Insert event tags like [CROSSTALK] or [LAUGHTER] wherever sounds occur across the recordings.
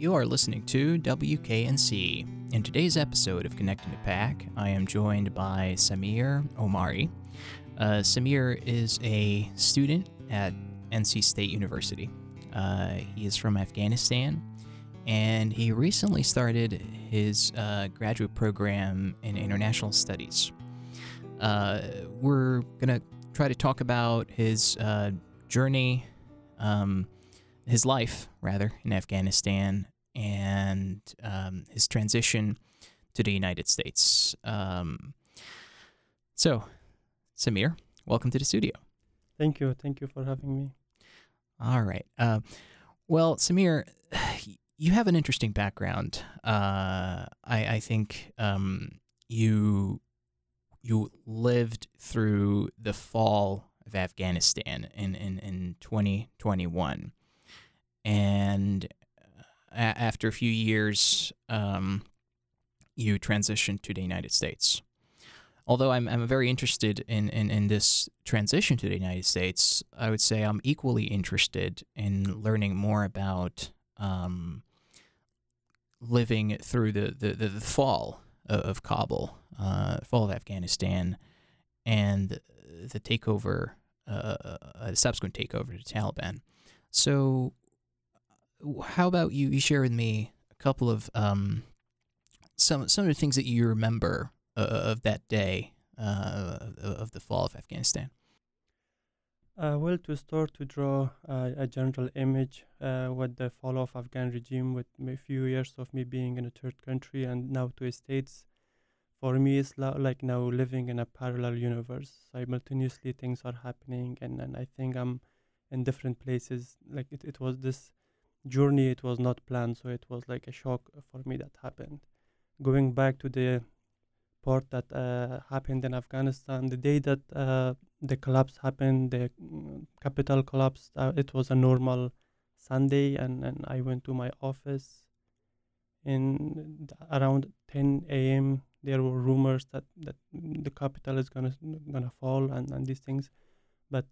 You are listening to WKNC. In today's episode of Connecting the Pack, I am joined by Samir Omari. Uh, Samir is a student at NC State University. Uh, he is from Afghanistan, and he recently started his uh, graduate program in international studies. Uh, we're going to try to talk about his uh, journey, um, his life, rather, in Afghanistan, and um, his transition to the United States. Um, so, Samir, welcome to the studio. Thank you. Thank you for having me. All right. Uh, well, Samir, [SIGHS] you have an interesting background. Uh, I, I, think um, you you lived through the fall of Afghanistan in, in, in 2021. And after a few years, um, you transitioned to the United States. Although I'm, I'm very interested in, in, in this transition to the United States, I would say I'm equally interested in learning more about um, living through the, the, the, the fall of, of Kabul, uh, fall of Afghanistan, and the takeover, uh, uh, the subsequent takeover to Taliban. So, how about you, you share with me a couple of um, some some of the things that you remember uh, of that day uh, of the fall of Afghanistan? Uh, well, to start to draw uh, a general image uh, with the fall of Afghan regime, with a few years of me being in a third country and now two states, for me it's like now living in a parallel universe. Simultaneously, things are happening, and, and I think I'm in different places. Like it, it was this journey it was not planned so it was like a shock for me that happened. Going back to the part that uh, happened in afghanistan the day that uh, the collapse happened the mm, capital collapsed uh, it was a normal sunday and, and i went to my office in around 10 a.m there were rumors that, that the capital is gonna gonna fall and, and these things but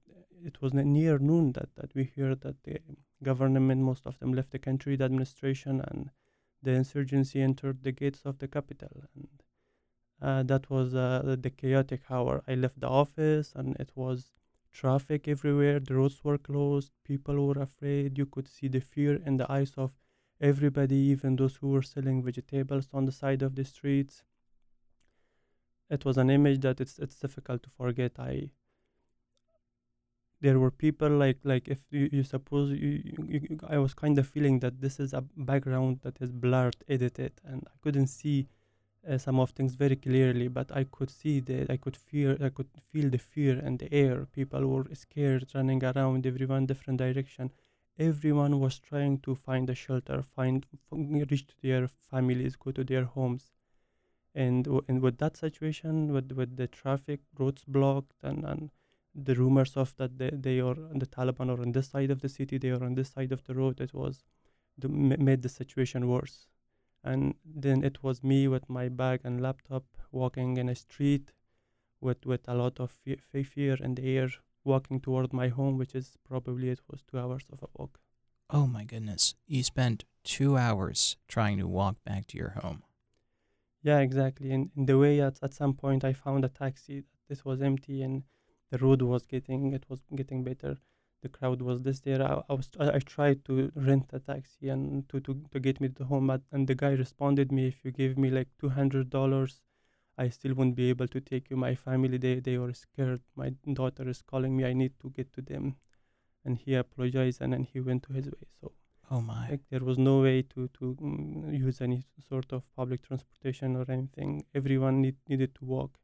it was near noon that, that we heard that the government, most of them left the country, the administration, and the insurgency entered the gates of the capital. And uh, that was uh, the chaotic hour. I left the office, and it was traffic everywhere. The roads were closed. People were afraid. You could see the fear in the eyes of everybody, even those who were selling vegetables on the side of the streets. It was an image that it's it's difficult to forget. I there were people like like if you, you suppose you, you, you, I was kind of feeling that this is a background that is blurred, edited, and I couldn't see uh, some of things very clearly, but I could see that I could feel I could feel the fear and the air. People were scared, running around, everyone different direction. Everyone was trying to find a shelter, find reach to their families, go to their homes, and and with that situation, with with the traffic roads blocked and and the rumors of that they, they are the Taliban are on this side of the city, they are on this side of the road. It was the, made the situation worse. And then it was me with my bag and laptop walking in a street with with a lot of fe- fear in the air, walking toward my home, which is probably it was two hours of a walk. Oh my goodness! You spent two hours trying to walk back to your home. Yeah, exactly. And in the way, at, at some point, I found a taxi. that This was empty, and the road was getting it was getting better the crowd was this there. I, I was I, I, tried to rent a taxi and to, to, to get me to home but, and the guy responded me if you give me like $200 i still won't be able to take you. My family they, they were scared. My daughter is calling me. I need to get to them. And he apologized and then he went to his way. So oh my. like there was no way to to mm, use any sort of public transportation or anything. Everyone need, needed to walk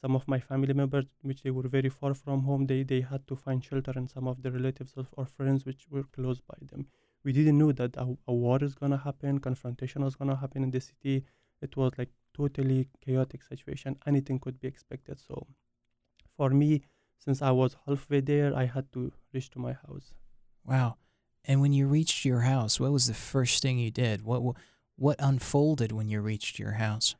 some of my family members which they were very far from home they, they had to find shelter and some of the relatives or friends which were close by them. We didn't know that a, a war is going to happen confrontation was going to happen in the city. It was like totally chaotic situation. Anything could be expected. So for me since i was halfway there i had to reach to my house. Wow. And when you reached your house what was the first thing you did? What what unfolded when you reached your house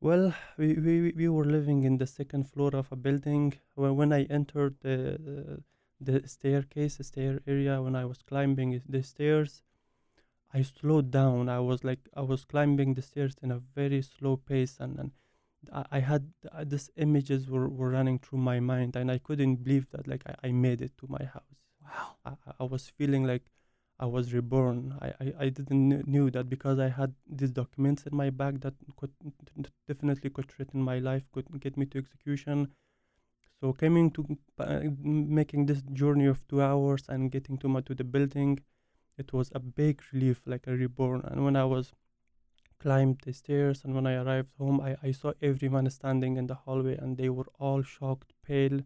well, we, we, we were living in the second floor of a building. When, when I entered the, the staircase, the stair area, when I was climbing the stairs, I slowed down. I was like I was climbing the stairs in a very slow pace, and, and I, I had uh, these images were, were running through my mind, and I couldn't believe that like I, I made it to my house. Wow. I- I was feeling like I was reborn. I, I, I didn't kn- knew that because I had these documents in my bag that could definitely could threaten my life, could get me to execution. So coming to uh, making this journey of two hours and getting to my to the building, it was a big relief, like a reborn. And when I was climbed the stairs and when I arrived home, I, I saw everyone standing in the hallway and they were all shocked, pale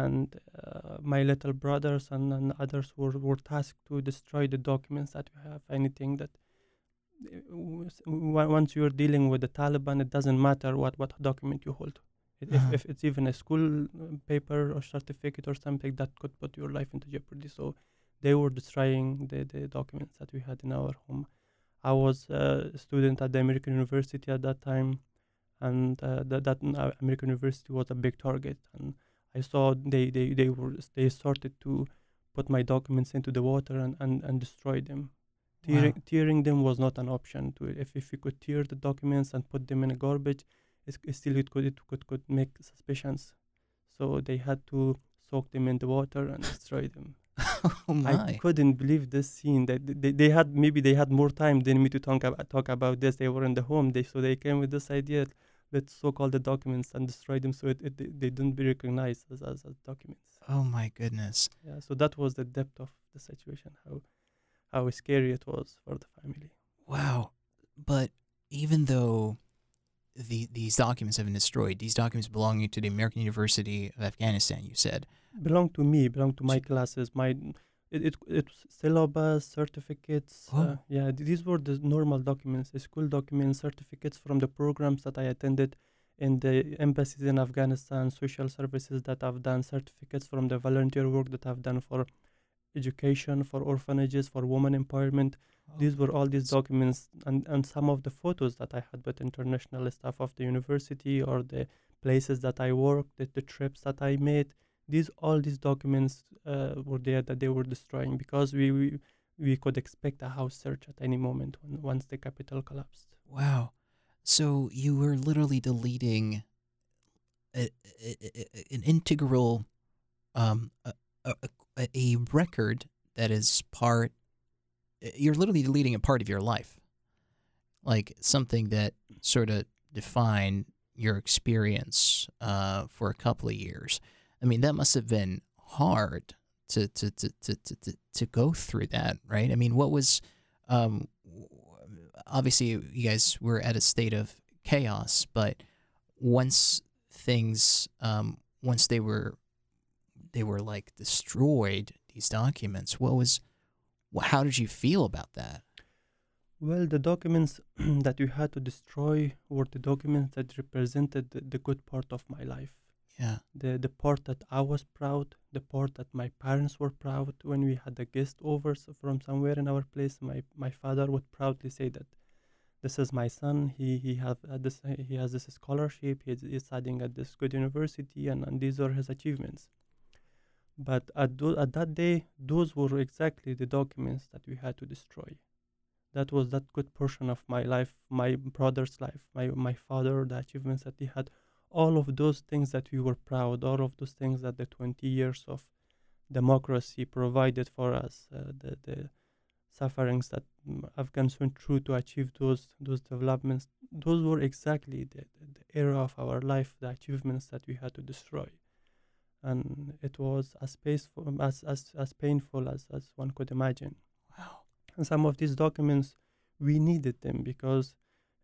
and uh, my little brothers and, and others were, were tasked to destroy the documents that we have. Anything that uh, w- s- w- once you're dealing with the taliban it doesn't matter what, what document you hold. I- Uh-huh. if, if it's even a school uh, paper or certificate or something that could put your life into jeopardy. So they were destroying the, the documents that we had in our home. I was a student at the american university at that time and uh, that, that uh, american university was a big target. And I saw they, they, they were they started to put my documents into the water and, and, and destroy them. Tearing, Wow. tearing them was not an option. To if if you could tear the documents and put them in a garbage, it's, it still it could it could could make suspicions. So they had to soak them in the water and destroy them. [LAUGHS] oh I couldn't believe this scene. That they, they had maybe they had more time than me to talk about talk about this. They were in the home. They so they came with this idea. Soak all the documents and destroy them so it, it they- don't be recognized as, as, as documents. Oh my goodness. Yeah. So that was the depth of the situation. How how scary it was for the family. Wow. But even though the these documents have been destroyed, these documents belonging to the American University of Afghanistan, you said. Belong to me. Belong to my So- classes. My it it, it syllabus certificates. Uh, Oh. yeah. th- These were the normal documents, the school documents, certificates from the programs that I attended in the embassies in Afghanistan, social services that I've done, certificates from the volunteer work that I've done for education, for orphanages, for women empowerment. These were all these documents and, and some of the photos that I had with international staff of the university or the places that I worked, the, the trips that I made. These all these documents uh, were there that they were destroying because we, we we could expect a house search at any moment when, once the capital collapsed. Wow. So you were literally deleting a, a, a- an integral, um, a, record that is part. You're literally deleting a part of your life, like something that sort of defined your experience uh, for a couple of years. I mean, that must have been hard to to to to to, to, go through that, right? I mean, what was um, obviously you guys were at a state of chaos, but once things um, once they were they were like destroyed, these documents, what was how did you feel about that? Well, the documents [CLEARS THROAT] that we had to destroy were the documents that represented the good part of my life. Yeah. the the part that I was proud, the part that my parents were proud when we had a guest over from somewhere in our place. My my father would proudly say that this is my son. He he have uh, this he has this scholarship. He's, he's studying at this good university, and, and these are his achievements. But at tho- at that day, those were exactly the documents that we had to destroy. That was that good portion of my life, my brother's life, my my father, the achievements that he had all of those things that we were proud, all of those things that the 20 years of democracy provided for us, uh, the, the sufferings that Afghans went through to achieve those those developments, those were exactly the, the, era of our life, the achievements that we had to destroy. And it was as, peaceful, as, as, as painful as, as one could imagine. Wow. And some of these documents, we needed them because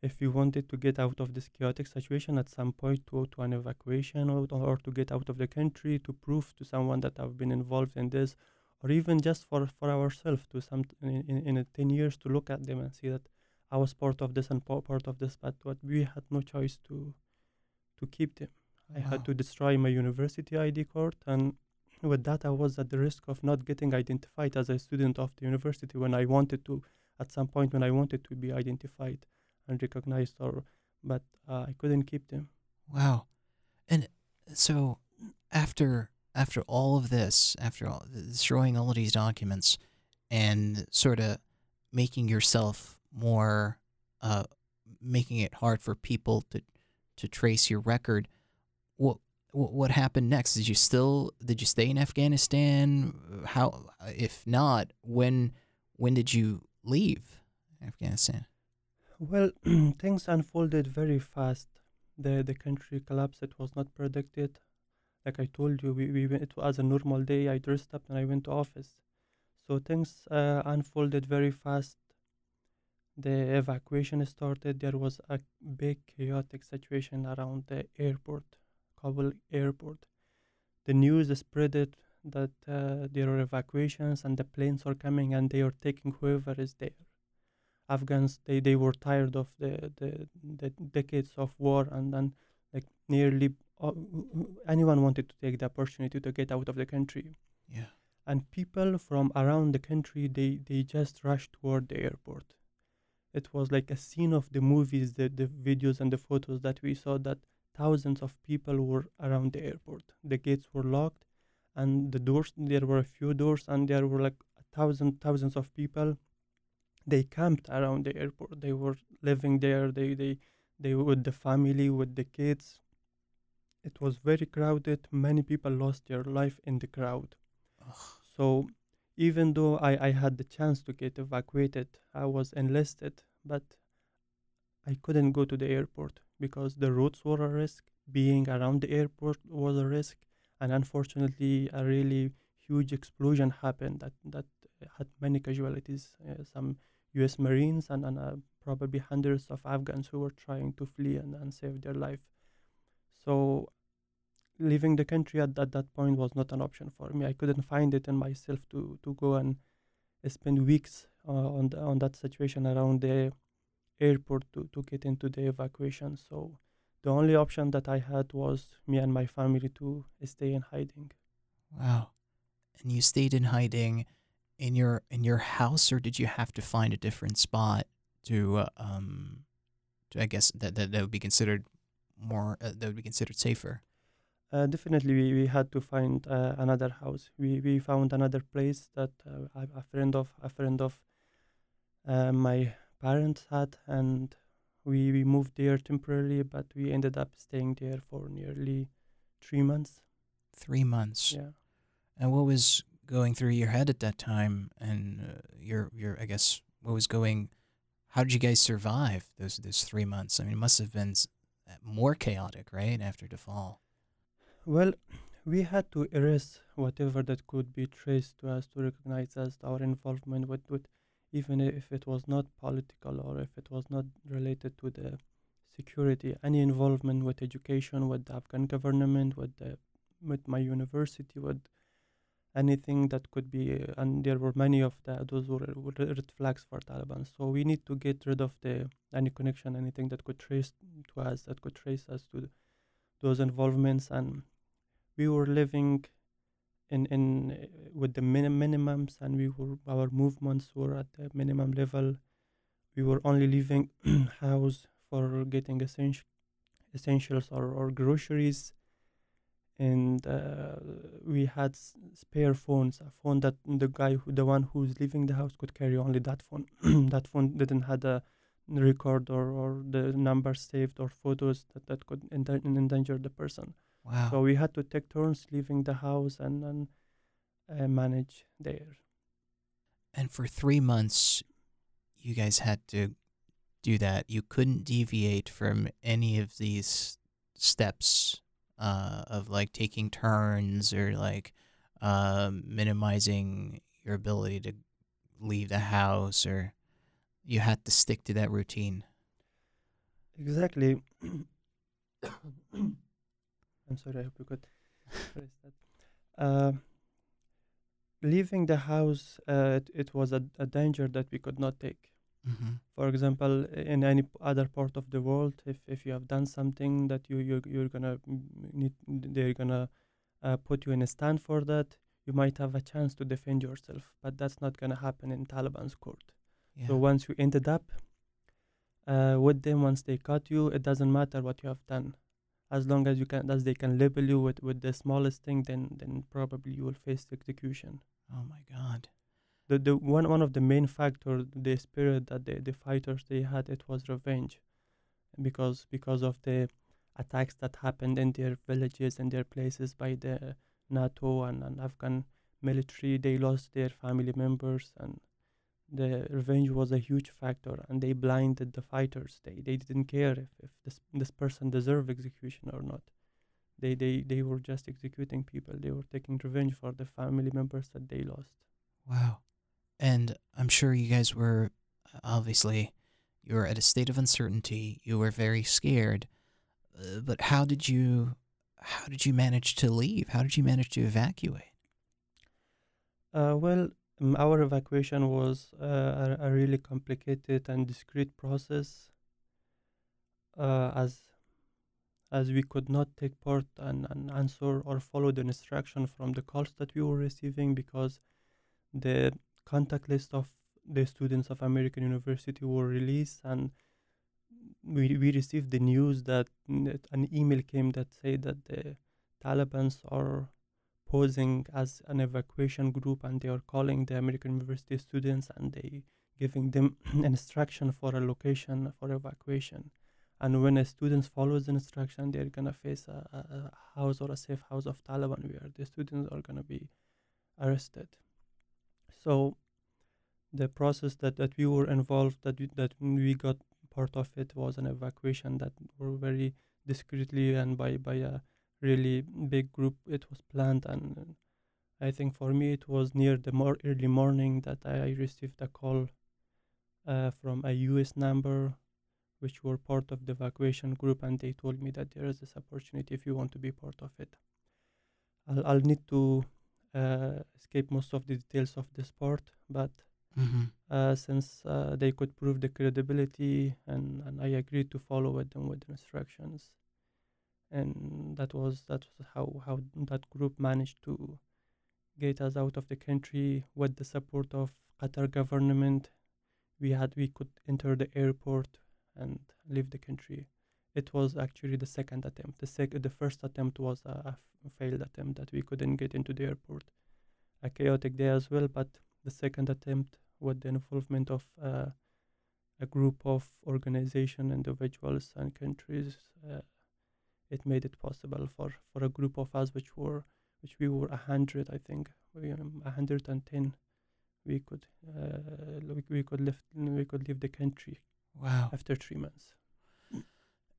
if we wanted to get out of this chaotic situation at some point to, to an evacuation or, or to get out of the country to prove to someone that I've been involved in this or even just for, for ourselves to some in, in, in a 10 years to look at them and see that I was part of this and pa- part of this but what we had no choice to to keep them I Wow. had to destroy my university ID card and with that I was at the risk of not getting identified as a student of the university when I wanted to at some point when I wanted to be identified and recognized or but uh, I couldn't keep them. Wow. And so after after all of this, after all destroying all of these documents and sort of making yourself more, uh, making it hard for people to to trace your record. What what happened next? Did you still did you stay in Afghanistan? How if not, when when did you leave Afghanistan? Well, [CLEARS THROAT] things unfolded very fast. The the country collapsed. It was not predicted. Like I told you, we, we it was a normal day. I dressed up and I went to office. So things uh, unfolded very fast. The evacuation started. There was a big chaotic situation around the airport, Kabul airport. The news spread it that uh, there are evacuations and the planes are coming and they are taking whoever is there. Afghans they, they were tired of the, the, the decades of war and then like nearly uh, anyone wanted to take the opportunity to get out of the country. Yeah. And people from around the country they, they just rushed toward the airport. It was like a scene of the movies, the, the videos and the photos that we saw that thousands of people were around the airport. The gates were locked and the doors there were a few doors and there were like a thousand thousands of people they camped around the airport. They were living there. They they they with the family, with the kids. It was very crowded. Many people lost their life in the crowd. Ugh. So even though I, I had the chance to get evacuated, I was enlisted, but I couldn't go to the airport because the roads were a risk. Being around the airport was a risk, and unfortunately, a really huge explosion happened that that had many casualties. Uh, some U.S. Marines and, and uh, probably hundreds of Afghans who were trying to flee and, and save their life. So leaving the country at, at that point was not an option for me. I couldn't find it in myself to, to go and spend weeks uh, on the, on that situation around the airport to, to get into the evacuation. So the only option that I had was me and my family to stay in hiding. Wow. And you stayed in hiding in your in your house, or did you have to find a different spot to, uh, um, to I guess that, that that would be considered more uh, that would be considered safer? Uh, definitely, we, we had to find uh, another house. We we found another place that uh, a, friend of a friend of uh, my parents had, and we we moved there temporarily. But we ended up staying there for nearly three months. Three months. Yeah. And what was going through your head at that time, and uh, your your I guess what was going? How did you guys survive those those three months? I mean, it must have been more chaotic, right, after the fall. Well, we had to erase whatever that could be traced to us to recognize as our involvement with, with even if it was not political or if it was not related to the security, any involvement with education, with the Afghan government, with the with my university, with anything that could be, and there were many of the, those were, red flags for Taliban. So we need to get rid of the any connection, anything that could trace to us, that could trace us to those involvements, and we were living in in uh, with the minim- minimums, and we were our movements were at the minimum level. We were only leaving [CLEARS THROAT] house for getting essential essentials or, or groceries and uh, we had s- spare phones a phone that the guy who the one who's leaving the house could carry only that phone [CLEARS THROAT] that phone didn't had a record or, or the numbers saved or photos that, that could endanger the person Wow. so we had to take turns leaving the house and, then uh, manage there And for three months, you guys had to do that. You couldn't deviate from any of these steps uh, of like taking turns or like um, minimizing your ability to leave the house, or you had to stick to that routine. Exactly. [CLEARS THROAT] I'm sorry, I hope you could that. Uh, leaving the house, uh, it, it was a, a danger that we could not take. Mm-hmm. For example, in any other part of the world, if, if you have done something that you you you're gonna mm, need, they're gonna uh, put you in a stand for that. You might have a chance to defend yourself, but that's not gonna happen in Taliban's court. Yeah. So once you ended up uh, with them, once they caught you, it doesn't matter what you have done. As long as you can, as they can label you with, with the smallest thing, then then probably you will face execution. oh my God. The, the one one of the main factors, the spirit that the, the fighters they had, it was revenge, because because of the attacks that happened in their villages and their places by the NATO and, and Afghan military. They lost their family members, and the revenge was a huge factor. And they blinded the fighters. They they didn't care if, if this this person deserved execution or not. They, they they were just executing people. They were taking revenge for the family members that they lost. Wow. And I'm sure you guys were obviously you were at a state of uncertainty. You were very scared. Uh, but how did you how did you manage to leave? How did you manage to evacuate? Uh, well, our evacuation was uh, a, a really complicated and discreet process, uh, as as we could not take part and, and answer or follow the instruction from the calls that we were receiving because the contact list of the students of American University were released and we, we received the news that an email came that said that the Taliban's are posing as an evacuation group and they are calling the American University students and they giving them [CLEARS THROAT] instruction for a location for evacuation. And when a student follows the instruction, they're gonna face a, a house or a safe house of Taliban where the students are gonna be arrested. So the process that, that we were involved that we, that we got part of it was an evacuation that were very discreetly and by by a really big group it was planned and I think for me it was near the more early morning that I received a call uh, from a US number which were part of the evacuation group and they told me that there is this opportunity if you want to be part of it. I'll, I'll need to uh, escape most of the details of the sport, but Mm-hmm. uh, since uh, they could prove the credibility and, and I agreed to follow with them with the instructions. And that was that was how, how that group managed to get us out of the country with the support of Qatar government. We had we could enter the airport and leave the country. It was actually the second attempt. The sec- the first attempt was a, a f- failed attempt that we couldn't get into the airport. A chaotic day as well, but the second attempt with the involvement of uh, a group of organization, individuals, and countries, uh, it made it possible for, for a group of us, which were which we were a hundred, I think, we um, a hundred and ten. We could uh, we, we could live we could leave the country Wow. after three months.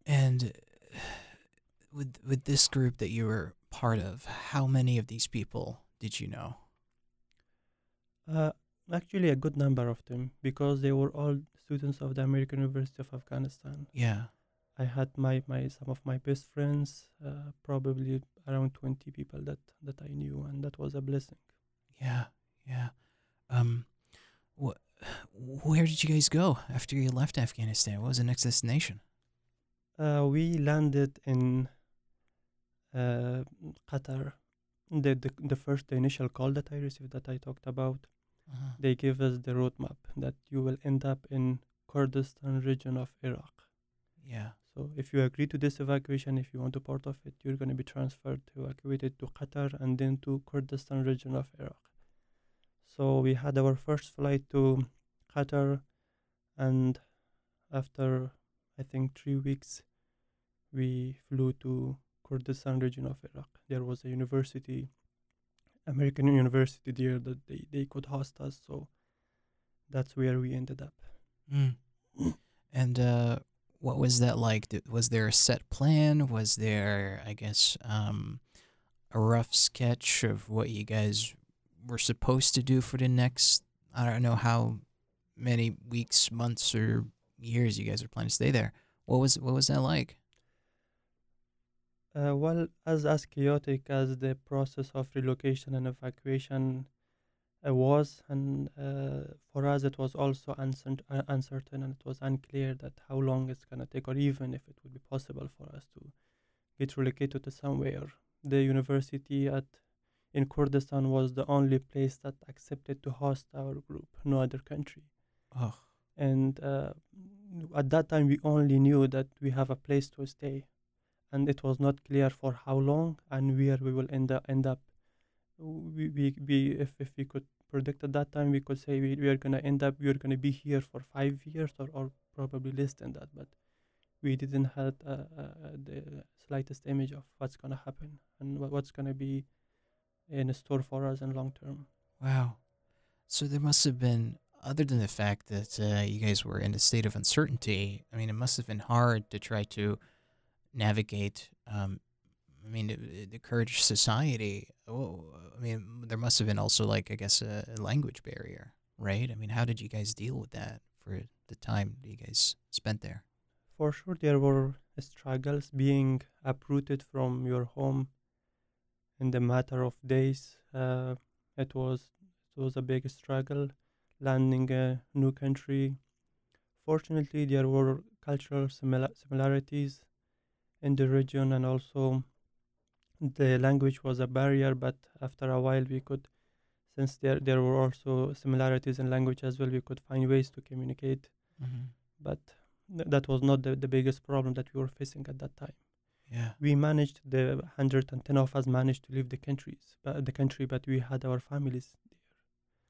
And [SIGHS] with with this group that you were part of, how many of these people did you know? Uh, actually, a good number of them because they were all students of the American University of Afghanistan. Yeah. I had my, my some of my best friends, uh, probably around twenty people that that I knew, and that was a blessing. Yeah. Yeah. Um wh- where did you guys go after you left Afghanistan? What was the next destination? Uh, we landed in uh, Qatar. The, the the first the initial call that I received that I talked about, Uh-huh. they gave us the roadmap that you will end up in Kurdistan region of Iraq. Yeah. So if you agree to this evacuation, if you want to part of it, you're going to be transferred to evacuated to Qatar and then to Kurdistan region of Iraq. So we had our first flight to Qatar, and after I think three weeks, we flew to Kurdistan region of Iraq. There was a university, American university there that they, they could host us. So that's where we ended up. Mm. And uh, what was that like? Was there a set plan? Was there, I guess, um, a rough sketch of what you guys were supposed to do for the next? I don't know how many weeks, months, or years you guys are planning to stay there. What was what was that like? Uh, well, as as chaotic as the process of relocation and evacuation uh, was, and uh, for us it was also uncertain, uh, uncertain, and it was unclear that how long it's gonna take, or even if it would be possible for us to get relocated to somewhere. The university at in Kurdistan was the only place that accepted to host our group, no other country. Oh, and uh, at that time we only knew that we have a place to stay and it was not clear for how long and where we will end up end up we, we, we if, if we could predict at that time. We could say we, we are going to end up, we are going to be here for five years or, or probably less than that. But we didn't have uh, uh, the slightest image of what's going to happen and what, what's going to be in store for us in long term. Wow. So there must have been, other than the fact that uh, you guys were in a state of uncertainty, I mean, it must have been hard to try to navigate. Um, I mean, the, Kurdish society. Oh, I mean, there must have been also, like, I guess, a, a language barrier, right? I mean, how did you guys deal with that for the time you guys spent there? For sure, there were struggles being uprooted from your home in the matter of days. Uh, it was it was a big struggle landing a new country. Fortunately, there were cultural simila- similarities in the region, and also the language was a barrier. But after a while, we could, since there there were also similarities in language as well, we could find ways to communicate. Mm-hmm. But th- that was not the, the biggest problem that we were facing at that time. Yeah. We managed the 110 of us managed to leave the countries, but the country, but we had our families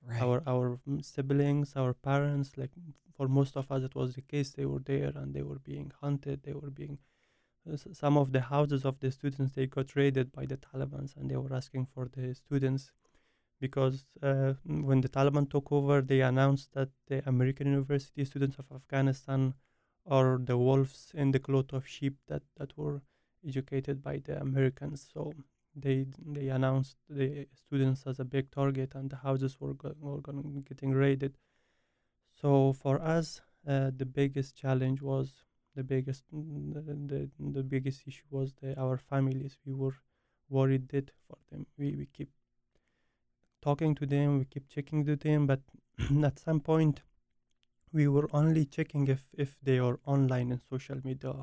Right. our our mm, siblings, our parents. Like for most of us, it was the case. They were there and they were being hunted. They were being some of the houses of the students they got raided by the Taliban, and they were asking for the students because uh, when the Taliban took over, they announced that the American university students of Afghanistan are the wolves in the cloth of sheep that that were educated by the Americans. So they they announced the students as a big target and the houses were were getting raided so for us uh, the biggest challenge was the biggest the, the, biggest issue was the our families we were worried dead for them we we keep talking to them we keep checking to them but [CLEARS THROAT] at some point we were only checking if if they are online in social media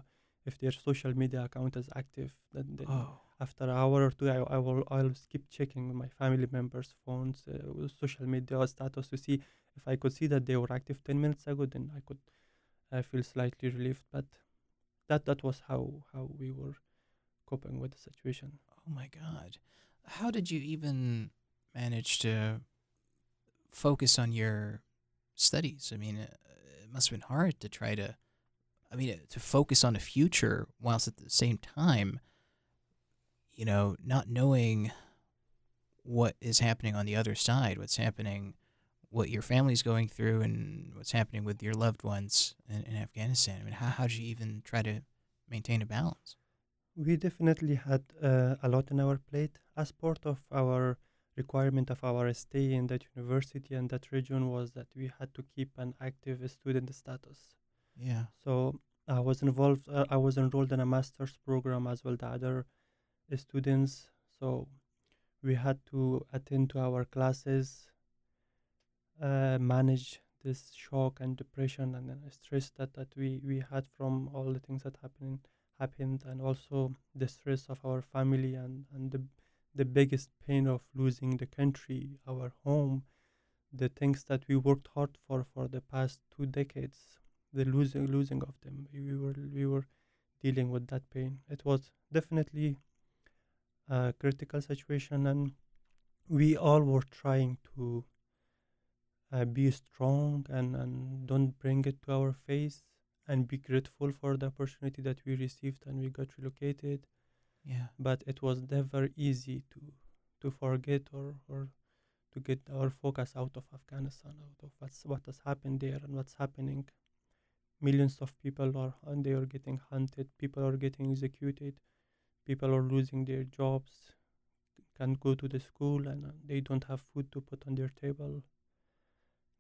if their social media account is active then, then Oh. after an hour or two, I, I will I'll keep checking my family members' phones, uh, social media status to see if I could see that they were active ten minutes ago. Then I could I feel slightly relieved. But that that was how how we were coping with the situation. Oh my God. How did you even manage to focus on your studies? I mean, uh, it must have been hard to try to, I mean, to focus on the future whilst at the same time, you know, not knowing what is happening on the other side, what's happening, what your family's going through, and what's happening with your loved ones in, in Afghanistan. I mean, how, how did you even try to maintain a balance? We definitely had uh, a lot on our plate as part of our requirement of our stay in that university and that region was that we had to keep an active student status. Yeah. So I was involved. Uh, I was enrolled in a master's program as well. The other students. So we had to attend to our classes, uh, manage this shock and depression and stress that, that we, we had from all the things that happened happened and also the stress of our family and, and the the biggest pain of losing the country, our home, the things that we worked hard for for the past two decades, the losing losing of them. We were we were dealing with that pain. It was definitely a critical situation, and we all were trying to uh, be strong and and don't bring it to our face and be grateful for the opportunity that we received and we got relocated Yeah. but it was never easy to to forget or or to get our focus out of Afghanistan, out of what's what has happened there and what's happening. Millions of people are and they are getting hunted. People are getting executed. People are losing their jobs. Can't go to the school and uh, they don't have food to put on their table.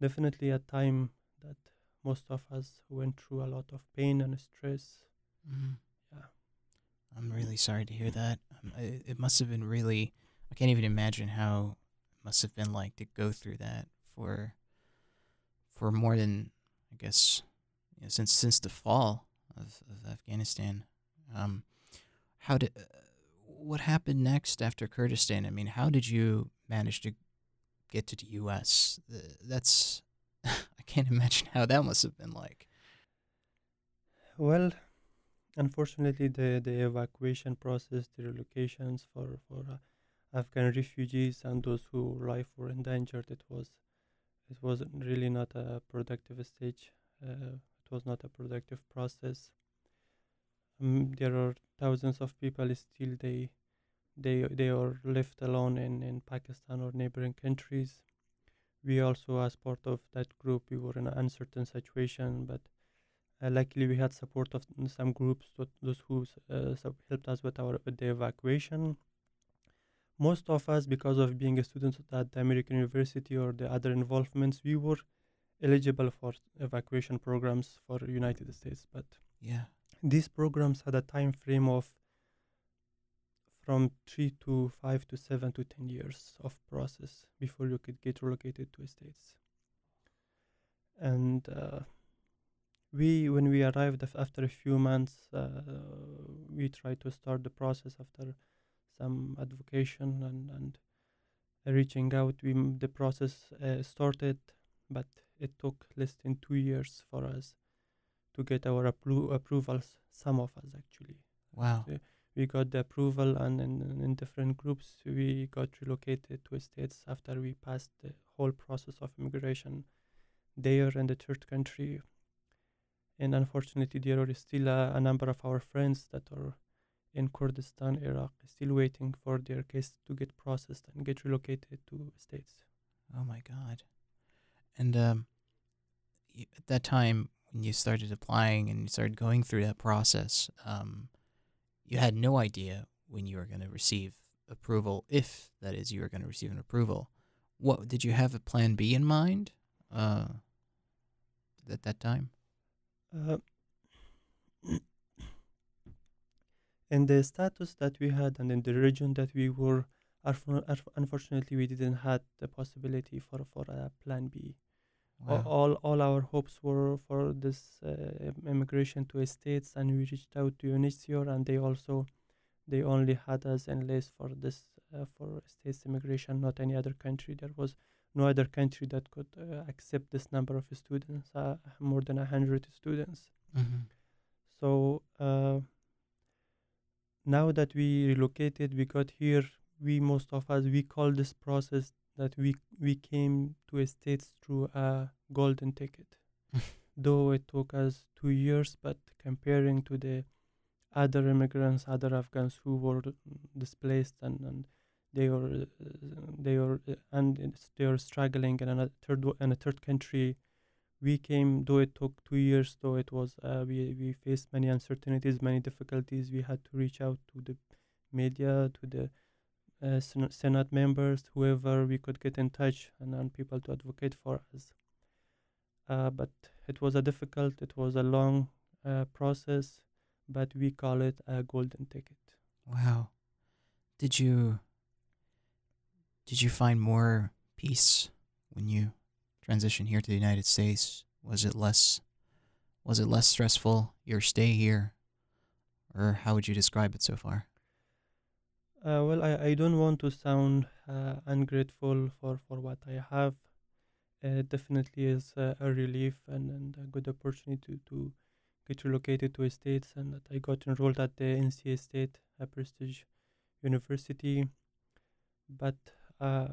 Definitely a time that most of us went through a lot of pain and stress. hmm Yeah. I'm really sorry to hear that. Um, it, it must have been really. I can't even imagine how it must have been like to go through that for for more than I guess you know, since since the fall of, of Afghanistan. Um, how did uh, what happened next after Kurdistan? I mean, how did you manage to get to the U.S.? That's [LAUGHS] I can't imagine how that must have been like. Well, unfortunately, the, the evacuation process, the relocations for for uh, Afghan refugees and those who life were endangered. It was it was really not a productive stage. Uh, it was not a productive process. Um, there are thousands of people still they they they are left alone in, in Pakistan or neighboring countries. We also, as part of that group, we were in an uncertain situation, but uh, luckily we had support of some groups, those who uh, helped us with our with the evacuation. Most of us, because of being a student at the American University or the other involvements, we were eligible for evacuation programs for United States, but yeah, these programs had a time frame of from three to five to seven to ten years of process before you could get relocated to states. And uh, we, when we arrived after a few months, uh, we tried to start the process after some advocation and and reaching out. We the process uh, started, but it took less than two years for us to get our appro- approvals. Some of us actually. Wow. So we got the approval and in, in different groups we got relocated to states after we passed the whole process of immigration there in the third country. And unfortunately there are still a, a number of our friends that are in kurdistan iraq still waiting for their case to get processed and get relocated to states. Oh my god. And um, at that time when you started applying and you started going through that process um, you had no idea when you were going to receive approval, if that is you were going to receive an approval. What did you have a plan B in mind uh, at that time? Uh, [CLEARS THROAT] in the status that we had and in the region that we were, unfortunately, we didn't have the possibility for, for a plan B. Wow. All, all our hopes were for this uh, immigration to states, and we reached out to UNHCR, and they also they only had us in list for this uh, for states immigration, not any other country. There was no other country that could uh, accept this number of students, uh, more than a hundred students. Mm-hmm. So uh, now that we relocated, we got here. We most of us we call this process that we we came to a states through a golden ticket. [LAUGHS] Though it took us two years, but comparing to the other immigrants, other Afghans who were displaced and, and they were uh, they were uh, and they were struggling in a third in a third country. We came though it took two years. Though it was uh, we we faced many uncertainties, many difficulties. We had to reach out to the media, to the uh, Senate members, whoever we could get in touch, and, and people to advocate for us. Uh, but it was a difficult, it was a long uh, process, but we call it a golden ticket. Wow. Did you did you find more peace when you transitioned here to the United States? Was it less was it less stressful your stay here? Or how would you describe it so far? Uh, well, I, I don't want to sound uh, ungrateful for, for what I have. It definitely is uh, a relief and, and a good opportunity to, to get relocated to a state and that I got enrolled at the NCA State, a prestige university. But uh,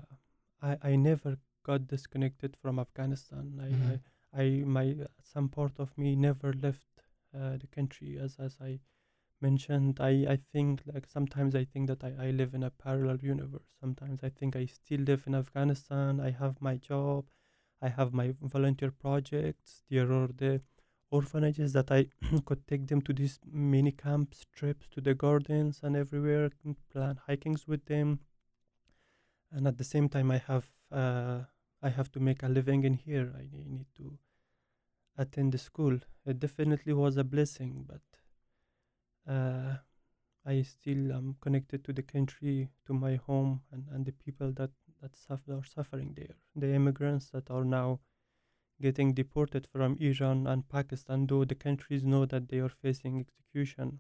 I, I never got disconnected from Afghanistan. I, mm-hmm. I, I, my some part of me never left uh, the country as as I mentioned i i think like sometimes i think that I, I live in a parallel universe. Sometimes i think i still live in afghanistan. I have my job. I have my volunteer projects. There are the orphanages that i [CLEARS THROAT] could take them to these mini camps trips to the gardens and everywhere plan hikings with them. And at the same time i have uh, i have to make a living in here. I need to attend the school. It definitely was a blessing but uh, I still am connected to the country, to my home, and, and the people that that suffer, are suffering there. The immigrants that are now getting deported from Iran and Pakistan, though the countries know that they are facing execution.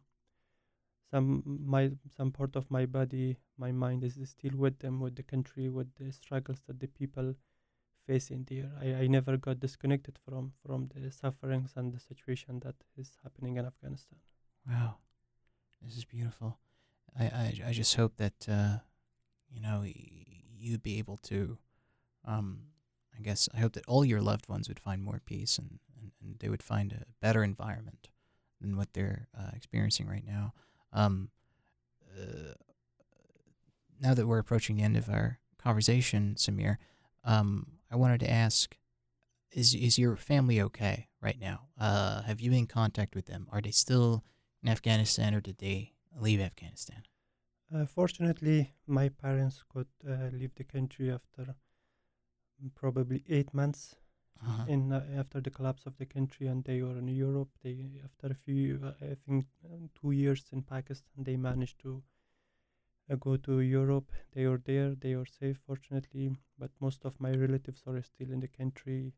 Some my some part of my body, my mind is still with them, with the country, with the struggles that the people face in there. I, I never got disconnected from from the sufferings and the situation that is happening in Afghanistan. Wow. This is beautiful. I, I, I just hope that uh, you know, you'd be able to, um, I guess, I hope that all your loved ones would find more peace and, and, and they would find a better environment than what they're uh, experiencing right now. Um, uh, now that we're approaching the end of our conversation, Samir, um, I wanted to ask: Is is your family okay right now? Uh, have you been in contact with them? Are they still in Afghanistan, or did they leave Afghanistan? Uh, fortunately, my parents could uh, leave the country after probably eight months Uh-huh. in uh, after the collapse of the country, and they were in Europe. They after a few, uh, I think, um, two years in Pakistan, they managed to uh, go to Europe. They were there. They were safe, fortunately. But most of my relatives are still in the country,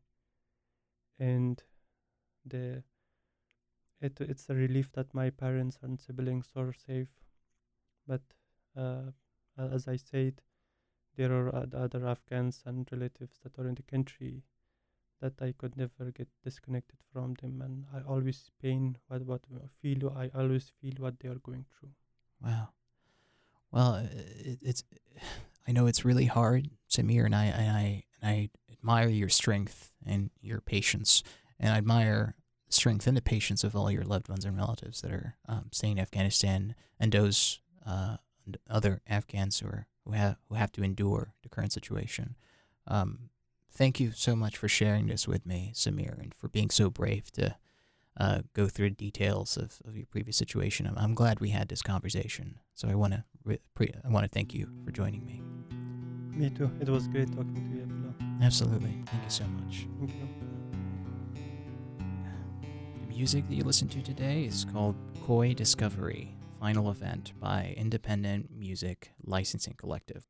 and the it it's a relief that my parents and siblings are safe. But uh, as I said, there are other Afghans and relatives that are in the country that I could never get disconnected from them, and I always pain what what feel. I always feel what they are going through. Wow. Well, it, it's. I know it's really hard, Samir, and I and I and I admire your strength and your patience, and I admire the strength and the patience of all your loved ones and relatives that are um, staying in Afghanistan, and those uh, other Afghans who are who have who have to endure the current situation. Um, thank you so much for sharing this with me, Samir, and for being so brave to uh, go through the details of, of your previous situation. I'm, I'm glad we had this conversation. So I want to re- pre- I want to thank you for joining me. Me too. It was great talking to you, Abdullah. Absolutely. Thank you so much. Thank you. Music that you listened to today is called Koi Discovery Final Event by Independent Music Licensing Collective.